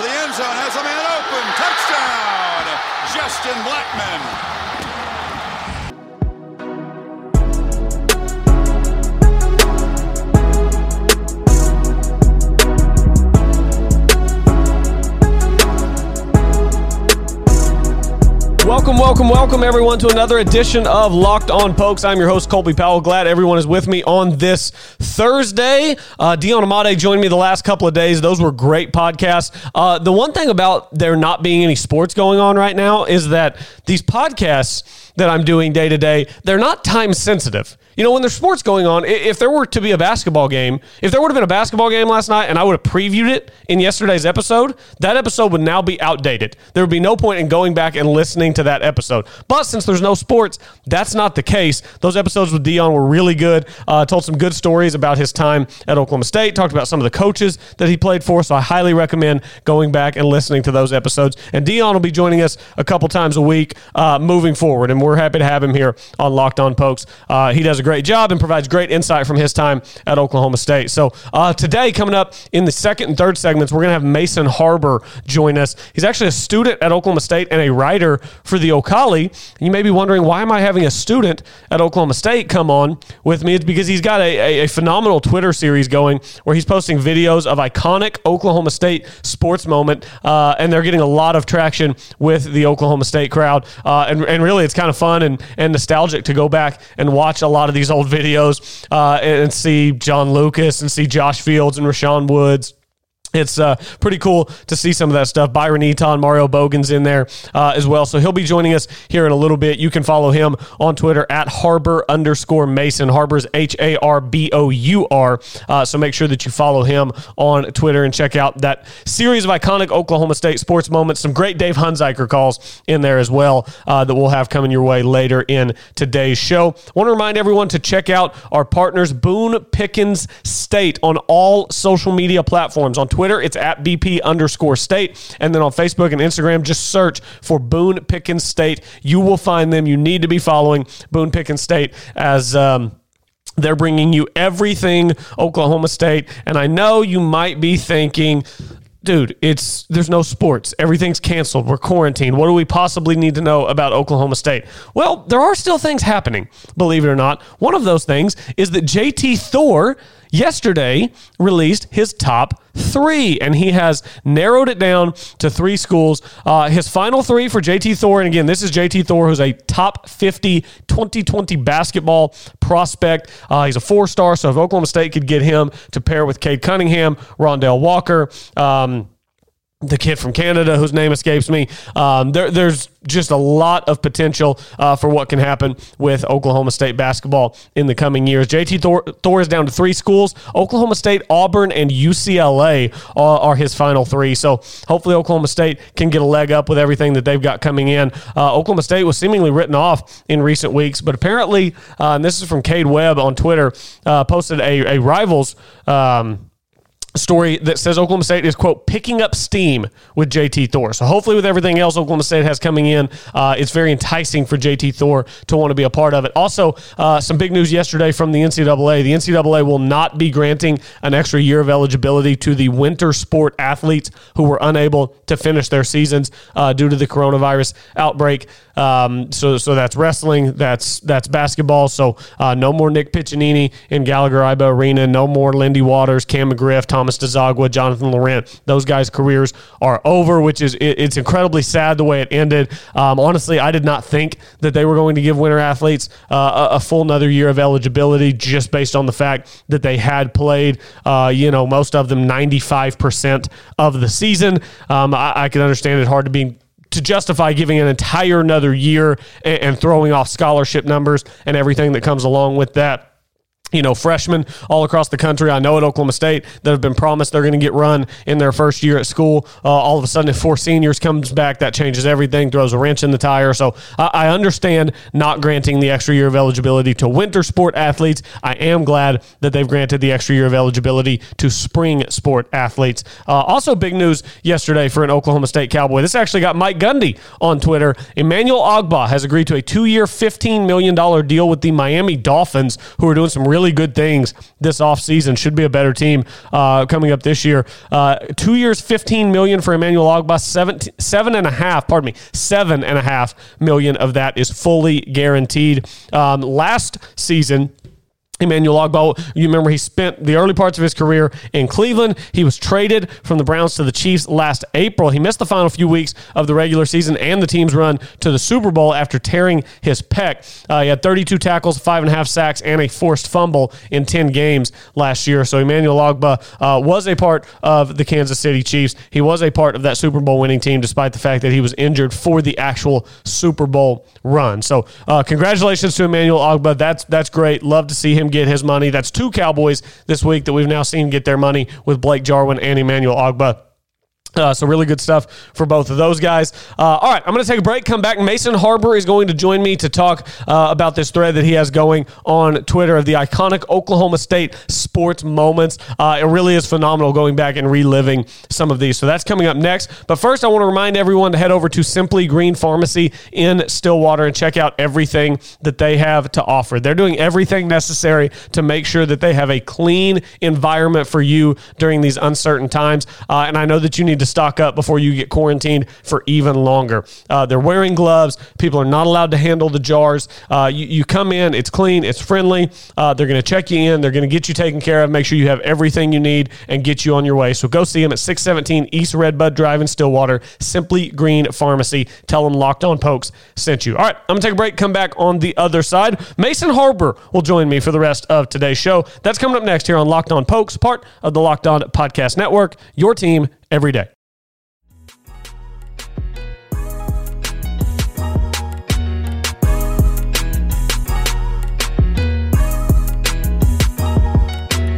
the end zone, has a man open. Touchdown, Justin Blackmon. Welcome, welcome, welcome, everyone, to another edition of Locked On Pokes. I'm your host, Colby Powell. Glad everyone is with me on this Thursday. Uh, Dion Amade joined me the last couple of days. Those were great podcasts. Uh, the one thing about there not being any sports going on right now is that these podcasts that I'm doing day to day, they're not time sensitive. You know, when there's sports going on, if there were to be a basketball game, if there would have been a basketball game last night and I would have previewed it in yesterday's episode, that episode would now be outdated. There would be no point in going back and listening to that episode. But since there's no sports, that's not the case. Those episodes with Dion were really good. Uh, told some good stories about his time at Oklahoma State, talked about some of the coaches that he played for. So I highly recommend going back and listening to those episodes. And Dion will be joining us a couple times a week uh, moving forward. And we're happy to have him here on Locked On Pokes. Uh, he does a great job and provides great insight from his time at Oklahoma State. So uh, today, coming up in the second and third segments, we're going to have Mason Harbour join us. He's actually a student at Oklahoma State and a writer for the O'Colly. You may be wondering why am I having a student at Oklahoma State come on with me? It's because he's got a, a, a phenomenal Twitter series going where he's posting videos of iconic Oklahoma State sports moment, uh, and they're getting a lot of traction with the Oklahoma State crowd. Uh, and, and really, it's kind of fun and, and nostalgic to go back and watch a lot of these old videos uh, and see John Lucas and see Josh Fields and Rashaun Woods it's uh, pretty cool to see some of that stuff. Byron Eaton, Mario Boggan's in there uh, as well. So he'll be joining us here in a little bit. You can follow him on Twitter at Harbour underscore Mason. Harbour's H A R B O U R. Uh, so make sure that you follow him on Twitter and check out that series of iconic Oklahoma State sports moments. Some great Dave Hunziker calls in there as well uh, that we'll have coming your way later in today's show. want to remind everyone to check out our partners, Boone Pickens State, on all social media platforms on Twitter Twitter, it's at BP underscore state. And then on Facebook and Instagram, just search for Boone Pickens State. You will find them. You need to be following Boone Pickens State as. Um, they're bringing you everything Oklahoma State. And I know you might be thinking, dude, it's there's no sports. Everything's canceled. We're quarantined. What do we possibly need to know about Oklahoma State? Well, there are still things happening, believe it or not. One of those things is that JT Thor yesterday released his top three, and he has narrowed it down to three schools. Uh, his final three for JT Thor, and again, this is JT Thor, who's a top 50 2020 basketball prospect. Uh, he's a four star, so if Oklahoma State could get him to pair with Cade Cunningham, Rondell Walker, um, the kid from Canada whose name escapes me. Um, there, there's just a lot of potential uh, for what can happen with Oklahoma State basketball in the coming years. JT Thor, Thor is down to three schools Oklahoma State, Auburn, and UCLA are, are, his final three. So hopefully, Oklahoma State can get a leg up with everything that they've got coming in. Uh, Oklahoma State was seemingly written off in recent weeks, but apparently, uh, and this is from Cade Webb on Twitter, uh, posted a, a rivals. Um, story that says Oklahoma State is quote picking up steam with JT Thor. So hopefully, with everything else Oklahoma State has coming in, uh, it's very enticing for JT Thor to want to be a part of it. Also, uh, some big news yesterday from the NCAA. The NCAA will not be granting an extra year of eligibility to the winter sport athletes who were unable to finish their seasons uh, due to the coronavirus outbreak. Um, so, so that's wrestling. That's that's basketball. So uh, no more Nick Piccininni in Gallagher Iba Arena. No more Lindy Waters, Cam McGriff, Thomas Dziagwa, Jonathan Laurent. Those guys' careers are over, which is it, it's incredibly sad the way it ended. Um, honestly, I did not think that they were going to give winter athletes uh, a, a, full another year of eligibility just based on the fact that they had played, uh, you know, most of them 95% of the season. Um, I, I can understand it hard to be to justify giving an entire another year and, and throwing off scholarship numbers and everything that comes along with that you know, freshmen all across the country. I know at Oklahoma State that have been promised they're going to get run in their first year at school. Uh, all of a sudden, if four seniors comes back, that changes everything, throws a wrench in the tire. So I, I understand not granting the extra year of eligibility to winter sport athletes. I am glad that they've granted the extra year of eligibility to spring sport athletes. Uh, also, big news yesterday for an Oklahoma State Cowboy. This actually got Mike Gundy on Twitter. Emmanuel Ogbah has agreed to a two-year, $15 million deal with the Miami Dolphins, who are doing some really really good things this offseason. Should be a better team uh, coming up this year. Uh, two years, fifteen million for Emmanuel Ogbah. Seven, seven and a half. Pardon me, seven and a half million of that is fully guaranteed. Um, last season Emmanuel Ogbah, you remember he spent the early parts of his career in Cleveland. He was traded from the Browns to the Chiefs last April. He missed the final few weeks of the regular season and the team's run to the Super Bowl after tearing his pec. Uh, he had 32 tackles, five and a half sacks, and a forced fumble in 10 games last year. So Emmanuel Ogbah uh, was a part of the Kansas City Chiefs. He was a part of that Super Bowl winning team, despite the fact that he was injured for the actual Super Bowl run. So uh, congratulations to Emmanuel Ogbah. That's that's great. Love to see him get his money. That's two Cowboys this week that we've now seen get their money with Blake Jarwin and Emmanuel Ogbah. Uh, so really good stuff for both of those guys. Uh, all right, I'm going to take a break. Come back. Mason Harbour is going to join me to talk uh, about this thread that he has going on Twitter of the iconic Oklahoma State sports moments. Uh, it really is phenomenal going back and reliving some of these. So that's coming up next. But first, I want to remind everyone to head over to Simply Green Pharmacy in Stillwater and check out everything that they have to offer. They're doing everything necessary to make sure that they have a clean environment for you during these uncertain times. Uh, and I know that you need to stock up before you get quarantined for even longer. Uh, they're wearing gloves. People are not allowed to handle the jars. Uh, you, you, come in, it's clean, it's friendly. Uh, they're going to check you in, they're going to get you taken care of, make sure you have everything you need, and get you on your way. So go see them at 617 East Redbud Drive in Stillwater, Simply Green Pharmacy. Tell them Locked On Pokes sent you. All right, I'm going to take a break, come back on the other side. Mason Harbour will join me for the rest of today's show. That's coming up next here on Locked On Pokes, part of the Locked On Podcast Network. Your team every day.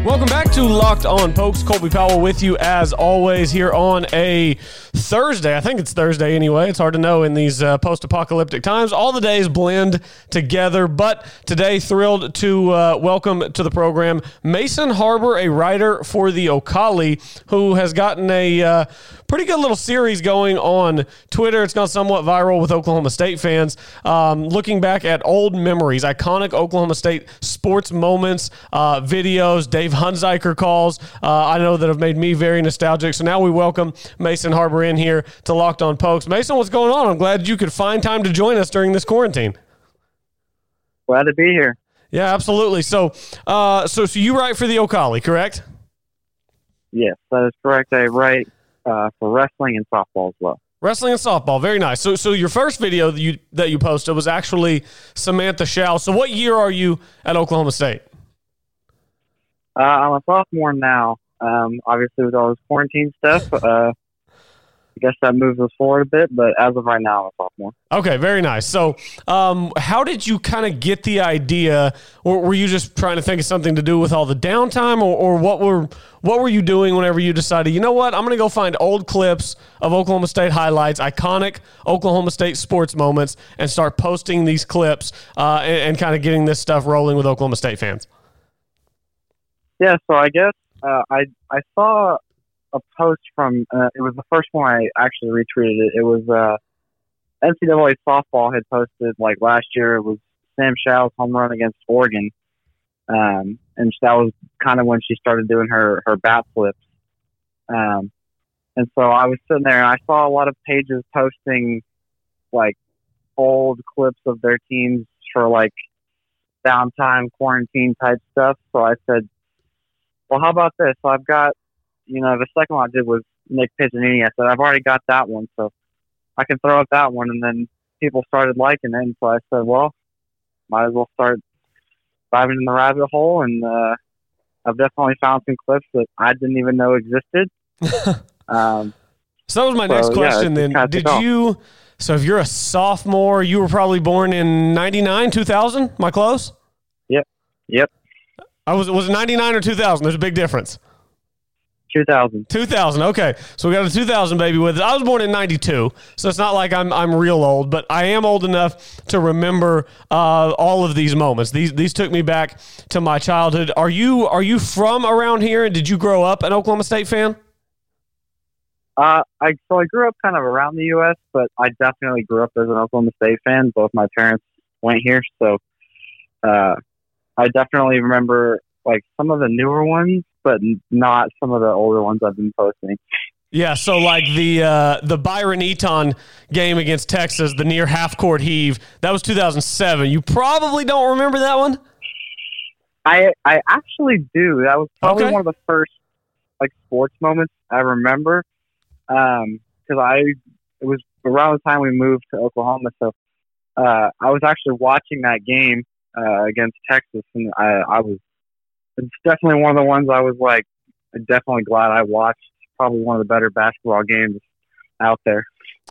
Welcome back to Locked On Pokes. Colby Powell with you as always here on a Thursday. I think it's Thursday anyway. It's hard to know in these uh, post apocalyptic times. All the days blend together. But today, thrilled to uh, welcome to the program Mason Harbour, a writer for the O'Colly, who has gotten a uh, pretty good little series going on Twitter. It's gone somewhat viral with Oklahoma State fans. Um, looking back at old memories, iconic Oklahoma State sports moments, uh, videos, Dave Hunziker calls. Uh, I know that have made me very nostalgic. So now we welcome Mason Harbour in here to Locked On Pokes. Mason, what's going on? I'm glad you could find time to join us during this quarantine. Glad to be here. Yeah, absolutely. So, uh, so, so you write for the O'Colly, correct? Yes, that is correct. I write uh, for wrestling and softball as well. Wrestling and softball, very nice. So, so your first video that you that you posted was actually Samantha Show. So, what year are you at Oklahoma State? Uh, I'm a sophomore now. Um, obviously, with all this quarantine stuff, uh, I guess that moves us forward a bit, but as of right now, I'm a sophomore. Okay, very nice. So, um, how did you kind of get the idea, or were you just trying to think of something to do with all the downtime, or, or what were what were you doing whenever you decided, you know what, I'm going to go find old clips of Oklahoma State highlights, iconic Oklahoma State sports moments, and start posting these clips uh, and, and kind of getting this stuff rolling with Oklahoma State fans? Yeah, so I guess uh, I I saw a post from uh, it was the first one I actually retweeted it. It was uh, NCAA softball had posted like last year. It was Sam Show's home run against Oregon, um, and that was kind of when she started doing her her bat flips. Um, and so I was sitting there and I saw a lot of pages posting like old clips of their teams for like downtime quarantine type stuff. So I said, well, how about this? So I've got you know, the second one I did was Nick Piccininni. I said, I've already got that one, so I can throw up that one. And then people started liking it. And so I said, well, might as well start diving in the rabbit hole. And uh, I've definitely found some clips that I didn't even know existed. um, so that was my so, next question yeah, then. Did you, so if you're a sophomore, you were probably born in 99, 2000? Am I close? Yep. Yep. I was, was it 99 or 2000? There's a big difference. 2000. 2000. Okay. So we got a 2000 baby with it. I was born in 92. So it's not like I'm I'm real old, but I am old enough to remember uh, all of these moments. These these took me back to my childhood. Are you are you from around here and did you grow up an Oklahoma State fan? Uh, I so I grew up kind of around the U.S., but I definitely grew up as an Oklahoma State fan. Both my parents went here, so uh, I definitely remember like some of the newer ones, but not some of the older ones I've been posting. Yeah, so like the uh, the Byron Eaton game against Texas, the near half court heave, that was 2007. You probably don't remember that one. I I actually do. That was probably Okay. one of the first like sports moments I remember. Um, because I it was around the time we moved to Oklahoma, so uh, I was actually watching that game uh, against Texas, and I I was it's definitely one of the ones I was like definitely glad I watched. Probably one of the better basketball games out there.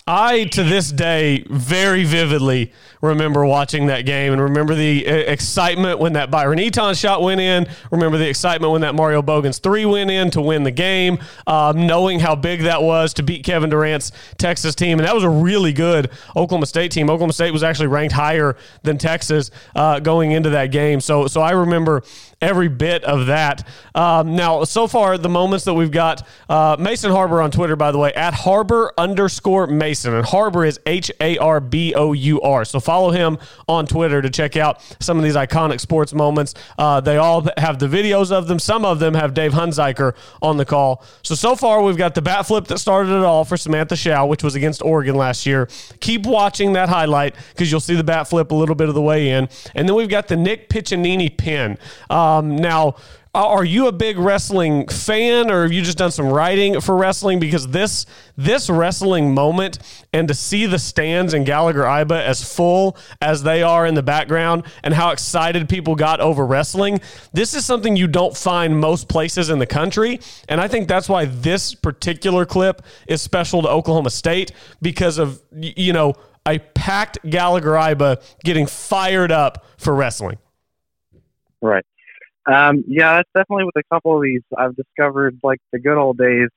I, to this day, very vividly remember watching that game and remember the uh, excitement when that Byron Eaton shot went in. Remember the excitement when that Mario Boggan's three went in to win the game, um, knowing how big that was to beat Kevin Durant's Texas team. And that was a really good Oklahoma State team. Oklahoma State was actually ranked higher than Texas uh, going into that game. So, so I remember every bit of that. Um, now, so far, the moments that we've got uh, Mason Harbour on Twitter, by the way, at Harbour underscore Mason. And Harbour is H A R B O U R. So follow him on Twitter to check out some of these iconic sports moments. Uh, they all have the videos of them. Some of them have Dave Hunziker on the call. So, so far, we've got the bat flip that started it all for Samantha Show, which was against Oregon last year. Keep watching that highlight because you'll see the bat flip a little bit of the way in. And then we've got the Nick Piccininni pin. Um, now, Uh, are you a big wrestling fan or have you just done some writing for wrestling? Because this this wrestling moment and to see the stands in Gallagher Iba as full as they are in the background and how excited people got over wrestling this is something you don't find most places in the country. And I think that's why this particular clip is special to Oklahoma State because of you know a packed Gallagher Iba getting fired up for wrestling. Right. Um, yeah, that's definitely with a couple of these. I've discovered like the good old days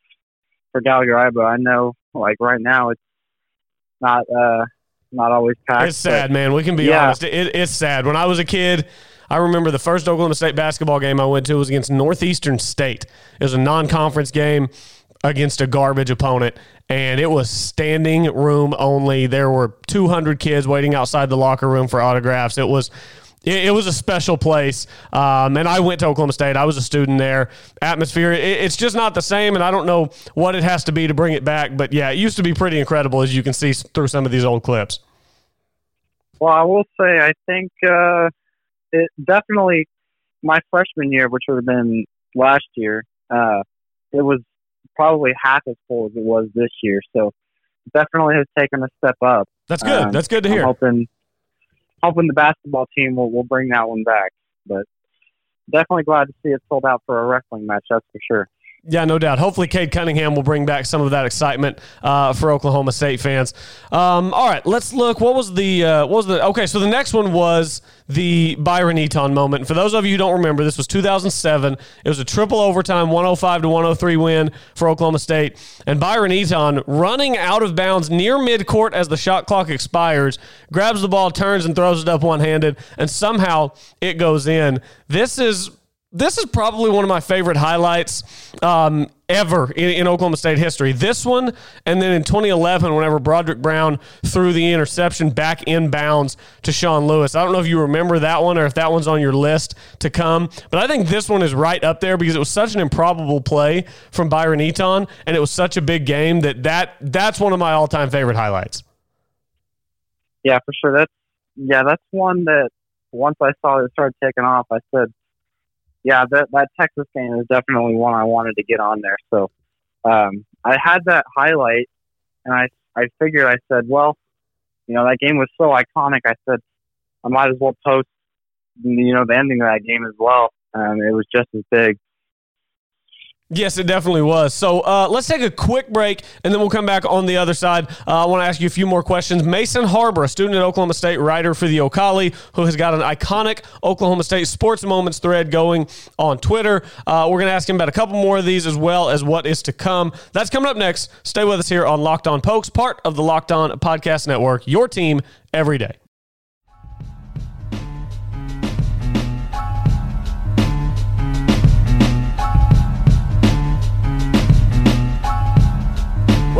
for Gallagher Iba. I know, like right now, it's not uh not always packed. It's sad, man. We can be Yeah. honest. It, it's sad. When I was a kid, I remember the first Oklahoma State basketball game I went to was against Northeastern State. It was a non-conference game against a garbage opponent, and it was standing room only. There were 200 kids waiting outside the locker room for autographs. It was. It, it was a special place, um, and I went to Oklahoma State. I was a student there. Atmosphere, it, it's just not the same, and I don't know what it has to be to bring it back. But yeah, it used to be pretty incredible, as you can see through some of these old clips. Well, I will say, I think uh, it definitely my freshman year, which would have been last year, uh, it was probably half as full as it was this year. So definitely has taken a step up. That's good. Um, That's good to I'm hear. hoping, hoping the basketball team will, will bring that one back. But definitely glad to see it sold out for a wrestling match. That's for sure. Yeah, no doubt. Hopefully, Cade Cunningham will bring back some of that excitement uh, for Oklahoma State fans. Um, all right, let's look. What was the uh, what was the okay? So the next one was the Byron Eaton moment. For those of you who don't remember, this was 2007. It was a triple overtime, 105 to 103 win for Oklahoma State. And Byron Eaton running out of bounds near midcourt as the shot clock expires, grabs the ball, turns and throws it up one handed, and somehow it goes in. This is this is probably one of my favorite highlights um, ever in, in Oklahoma State history. This one, and then in 2011, whenever Broderick Brown threw the interception back inbounds to Shaun Lewis. I don't know if you remember that one or if that one's on your list to come, but I think this one is right up there because it was such an improbable play from Byron Eaton, and it was such a big game that, that that's one of my all time favorite highlights. Yeah, for sure. That's yeah, that's one that once I saw it start taking off, I said, yeah, that that Texas game is definitely one I wanted to get on there. So um, I had that highlight, and I I figured I said, well, you know, that game was so iconic. I said I might as well post, you know, the ending of that game as well. Um, it was just as big. Yes, it definitely was. So uh, let's take a quick break, and then we'll come back on the other side. Uh, I want to ask you a few more questions. Mason Harbour, a student at Oklahoma State, writer for the O'Colly, who has got an iconic Oklahoma State sports moments thread going on Twitter. Uh, we're going to ask him about a couple more of these as well as what is to come. That's coming up next. Stay with us here on Locked On Pokes, part of the Locked On Podcast Network, your team every day.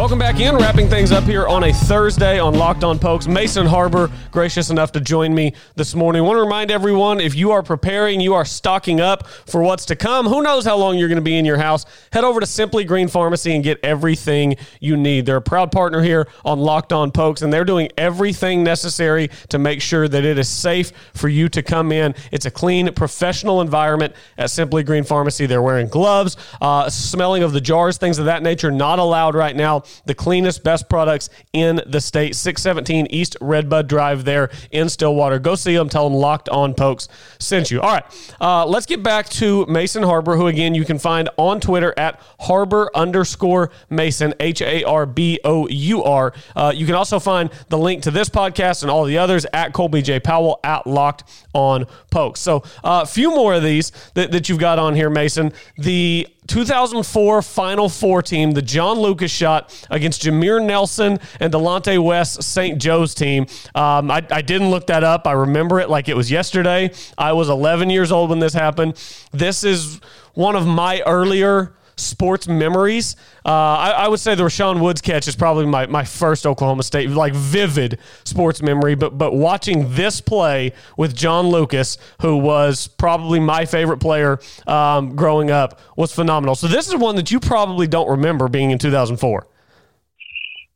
Welcome back in, wrapping things up here on a Thursday on Locked On Pokes. Mason Harbour, gracious enough to join me this morning. I want to remind everyone if you are preparing, you are stocking up for what's to come. Who knows how long you're going to be in your house? Head over to Simply Green Pharmacy and get everything you need. They're a proud partner here on Locked On Pokes, and they're doing everything necessary to make sure that it is safe for you to come in. It's a clean, professional environment at Simply Green Pharmacy. They're wearing gloves, uh, smelling of the jars, things of that nature, not allowed right now. The cleanest, best products in the state. 617 East Redbud Drive there in Stillwater. Go see them. Tell them Locked On Pokes sent you. All right, uh, let's get back to Mason Harbour, who again you can find on Twitter at Harbour underscore Mason, H A R B O U R. Uh, you can also find the link to this podcast and all the others at Colby J. Powell at Locked On Pokes. So uh, a few more of these that, that you've got on here, Mason. The 2004 Final Four team, the John Lucas shot against Jameer Nelson and Delonte West St. Joe's team. Um, I, I didn't look that up. I remember it like it was yesterday. I was 11 years old when this happened. This is one of my earlier sports memories. Uh, I, I, would say the Rashaun Woods catch is probably my, my first Oklahoma State like vivid sports memory. But but watching this play with John Lucas, who was probably my favorite player um, growing up, was phenomenal. So this is one that you probably don't remember being in 2004.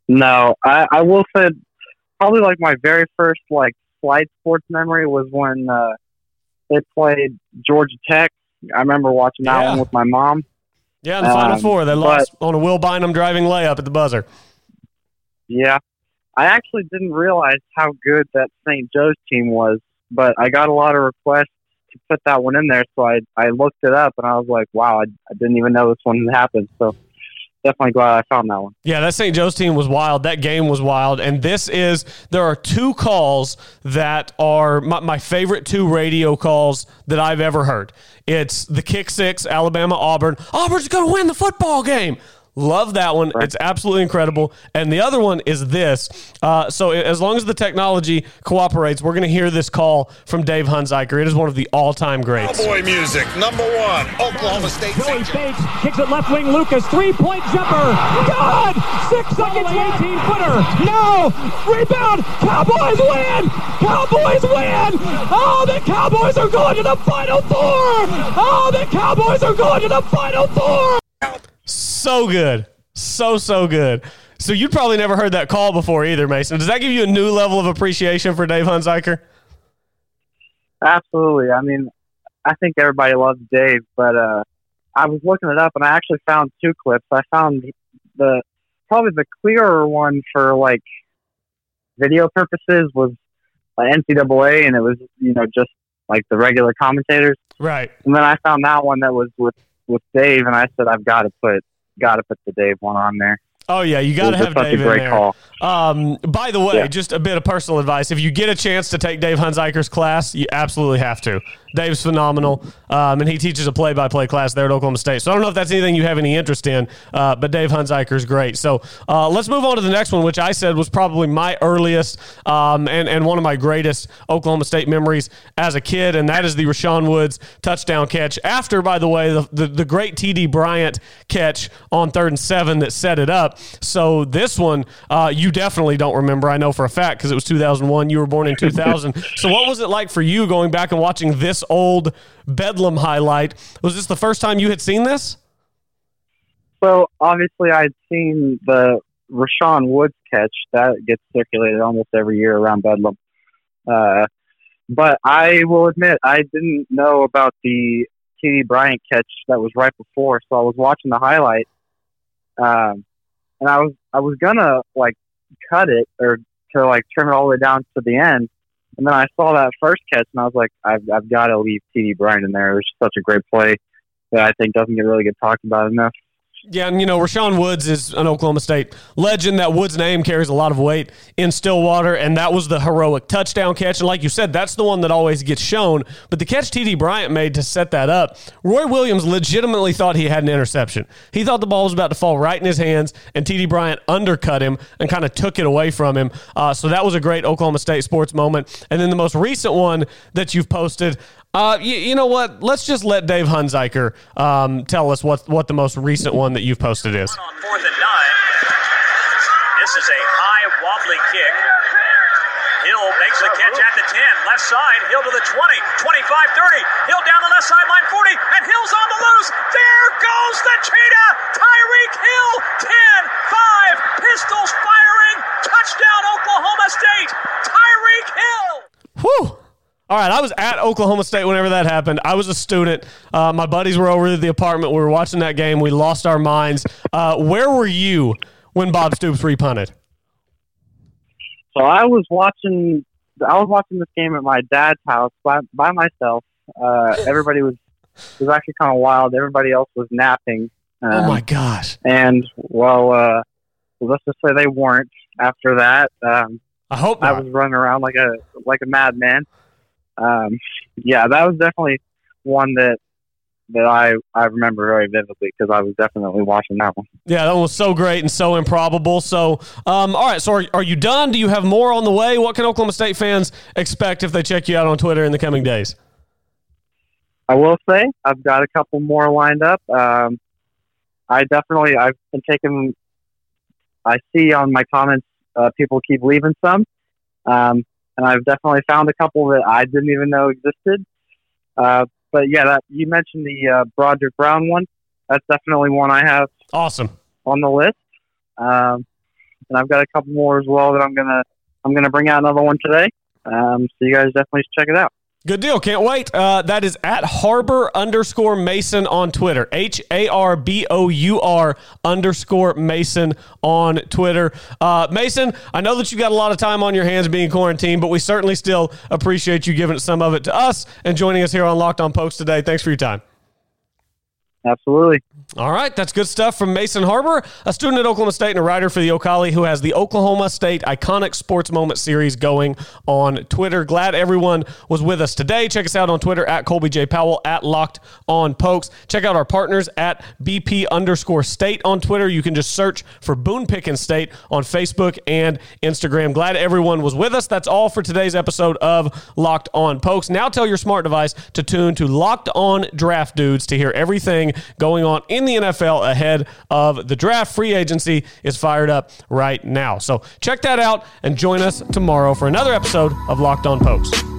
No, I, I will say probably like my very first like slight sports memory was when uh, they played Georgia Tech. I remember watching that Yeah. one with my mom. Yeah, in the Final Um, Four, they lost on a Will Bynum driving layup at the buzzer. Yeah. I actually didn't realize how good that St. Joe's team was, but I got a lot of requests to put that one in there, so I I looked it up and I was like, wow, I, I didn't even know this one had happened. So definitely glad I found that one. Yeah, that St. Joe's team was wild. That game was wild. And this is, there are two calls that are my, my favorite two radio calls that I've ever heard. It's the kick six, Alabama Auburn. Auburn's going to win the football game. Love that one. It's absolutely incredible. And the other one is this. Uh, so, as long as the technology cooperates, we're going to hear this call from Dave Hunziker. It is one of the all time greats. Cowboy music, number one. Oklahoma State. Joey fakes, kicks it left wing. Lucas, three point jumper. Good! Six seconds, 18 footer. No! Rebound! Cowboys win! Cowboys win! Oh, the Cowboys are going to the Final Four! Oh, the Cowboys are going to the Final Four! So good. So, so good. So, you'd probably never heard that call before either, Mason. Does that give you a new level of appreciation for Dave Hunziker? Absolutely. I mean, I think everybody loves Dave, but uh, I was looking it up and I actually found two clips. I found the probably the clearer one for like video purposes was uh, NCAA, and it was you know just like the regular commentators. Right. And then I found that one that was with with Dave, and I said I've got to put got to put the Dave one on there. Oh, yeah. You got to have Dave in great there. call. Um, by the way, Yeah. just a bit of personal advice. If you get a chance to take Dave Hunziker's class, you absolutely have to. Dave's phenomenal, um, and he teaches a play-by-play class there at Oklahoma State. So I don't know if that's anything you have any interest in, uh, but Dave Hunziker's great. So uh, let's move on to the next one, which I said was probably my earliest um, and and one of my greatest Oklahoma State memories as a kid, and that is the Rashaun Woods touchdown catch. After, by the way, the the, the great T.D. Bryant catch on third and seven that set it up. So this one uh, you definitely don't remember. I know for a fact because it was 2001. You were born in 2000. so what was it like for you going back and watching this old Bedlam highlight? Was this the first time you had seen this? Well, obviously, I'd seen the Rashaun Woods catch that gets circulated almost every year around Bedlam. Uh, but I will admit, I didn't know about the T.D. Bryant catch that was right before. So I was watching the highlight, um, and I was I was gonna like cut it or to like trim it all the way down to the end. And then I saw that first catch, and I was like, I've, I've got to leave T.D. Bryant in there. It was such a great play that I think doesn't get really get talked about enough. Yeah, and you know, Rashaun Woods is an Oklahoma State legend. That Woods name carries a lot of weight in Stillwater, and that was the heroic touchdown catch. And like you said, that's the one that always gets shown. But the catch TD Bryant made to set that up, Roy Williams legitimately thought he had an interception. He thought the ball was about to fall right in his hands, and TD Bryant undercut him and kind of took it away from him. Uh, so that was a great Oklahoma State sports moment. And then the most recent one that you've posted, uh, you, you know what? Let's just let Dave Hunziker um, tell us what what the most recent one that you've posted is. on fourth and nine. This is a high, wobbly kick. Hill makes the catch at the 10. Left side. Hill to the 20, 25, 30. Hill down the left sideline, 40. And Hill's on the loose. There goes the cheetah. Tyreek Hill. 10 5. Pistols firing. Touchdown, Oklahoma State. Tyreek Hill. Whew. All right, I was at Oklahoma State whenever that happened. I was a student. Uh, my buddies were over at the apartment. We were watching that game. We lost our minds. Uh, where were you when Bob Stoops repunted? So I was watching. I was watching this game at my dad's house by, by myself. Uh, everybody was it was actually kind of wild. Everybody else was napping. Um, oh my gosh! And well, uh, let's just say they weren't. After that, um, I hope I was running around like a like a madman. Um, yeah, that was definitely one that that I I remember very vividly because I was definitely watching that one. Yeah, that one was so great and so improbable. So, um, all right. So, are, are you done? Do you have more on the way? What can Oklahoma State fans expect if they check you out on Twitter in the coming days? I will say I've got a couple more lined up. Um, I definitely I've been taking. I see on my comments uh, people keep leaving some, um, and I've definitely found a couple that I didn't even know existed. Uh, but yeah, that you mentioned the uh, Broderick Brown one. That's definitely one I have Awesome. on the list. Um, and I've got a couple more as well that I'm gonna I'm gonna bring out another one today. Um, so you guys definitely should check it out. Good deal. Can't wait. Uh, that is at Harbour underscore Mason on Twitter. H A R B O U R underscore Mason on Twitter. Uh, Mason, I know that you got a lot of time on your hands being quarantined, but we certainly still appreciate you giving some of it to us and joining us here on Locked On Pokes today. Thanks for your time. Absolutely. All right, that's good stuff from Mason Harbour, a student at Oklahoma State and a writer for the O'Colly who has the Oklahoma State Iconic Sports Moment series going on Twitter. Glad everyone was with us today. Check us out on Twitter at Colby J. Powell, at Locked On Pokes. Check out our partners at BP underscore state on Twitter. You can just search for Boone Pickens State on Facebook and Instagram. Glad everyone was with us. That's all for today's episode of Locked On Pokes. Now tell your smart device to tune to Locked On Draft Dudes to hear everything going on in the NFL ahead of the draft. Free agency is fired up right now. So check that out and join us tomorrow for another episode of Locked On Pokes.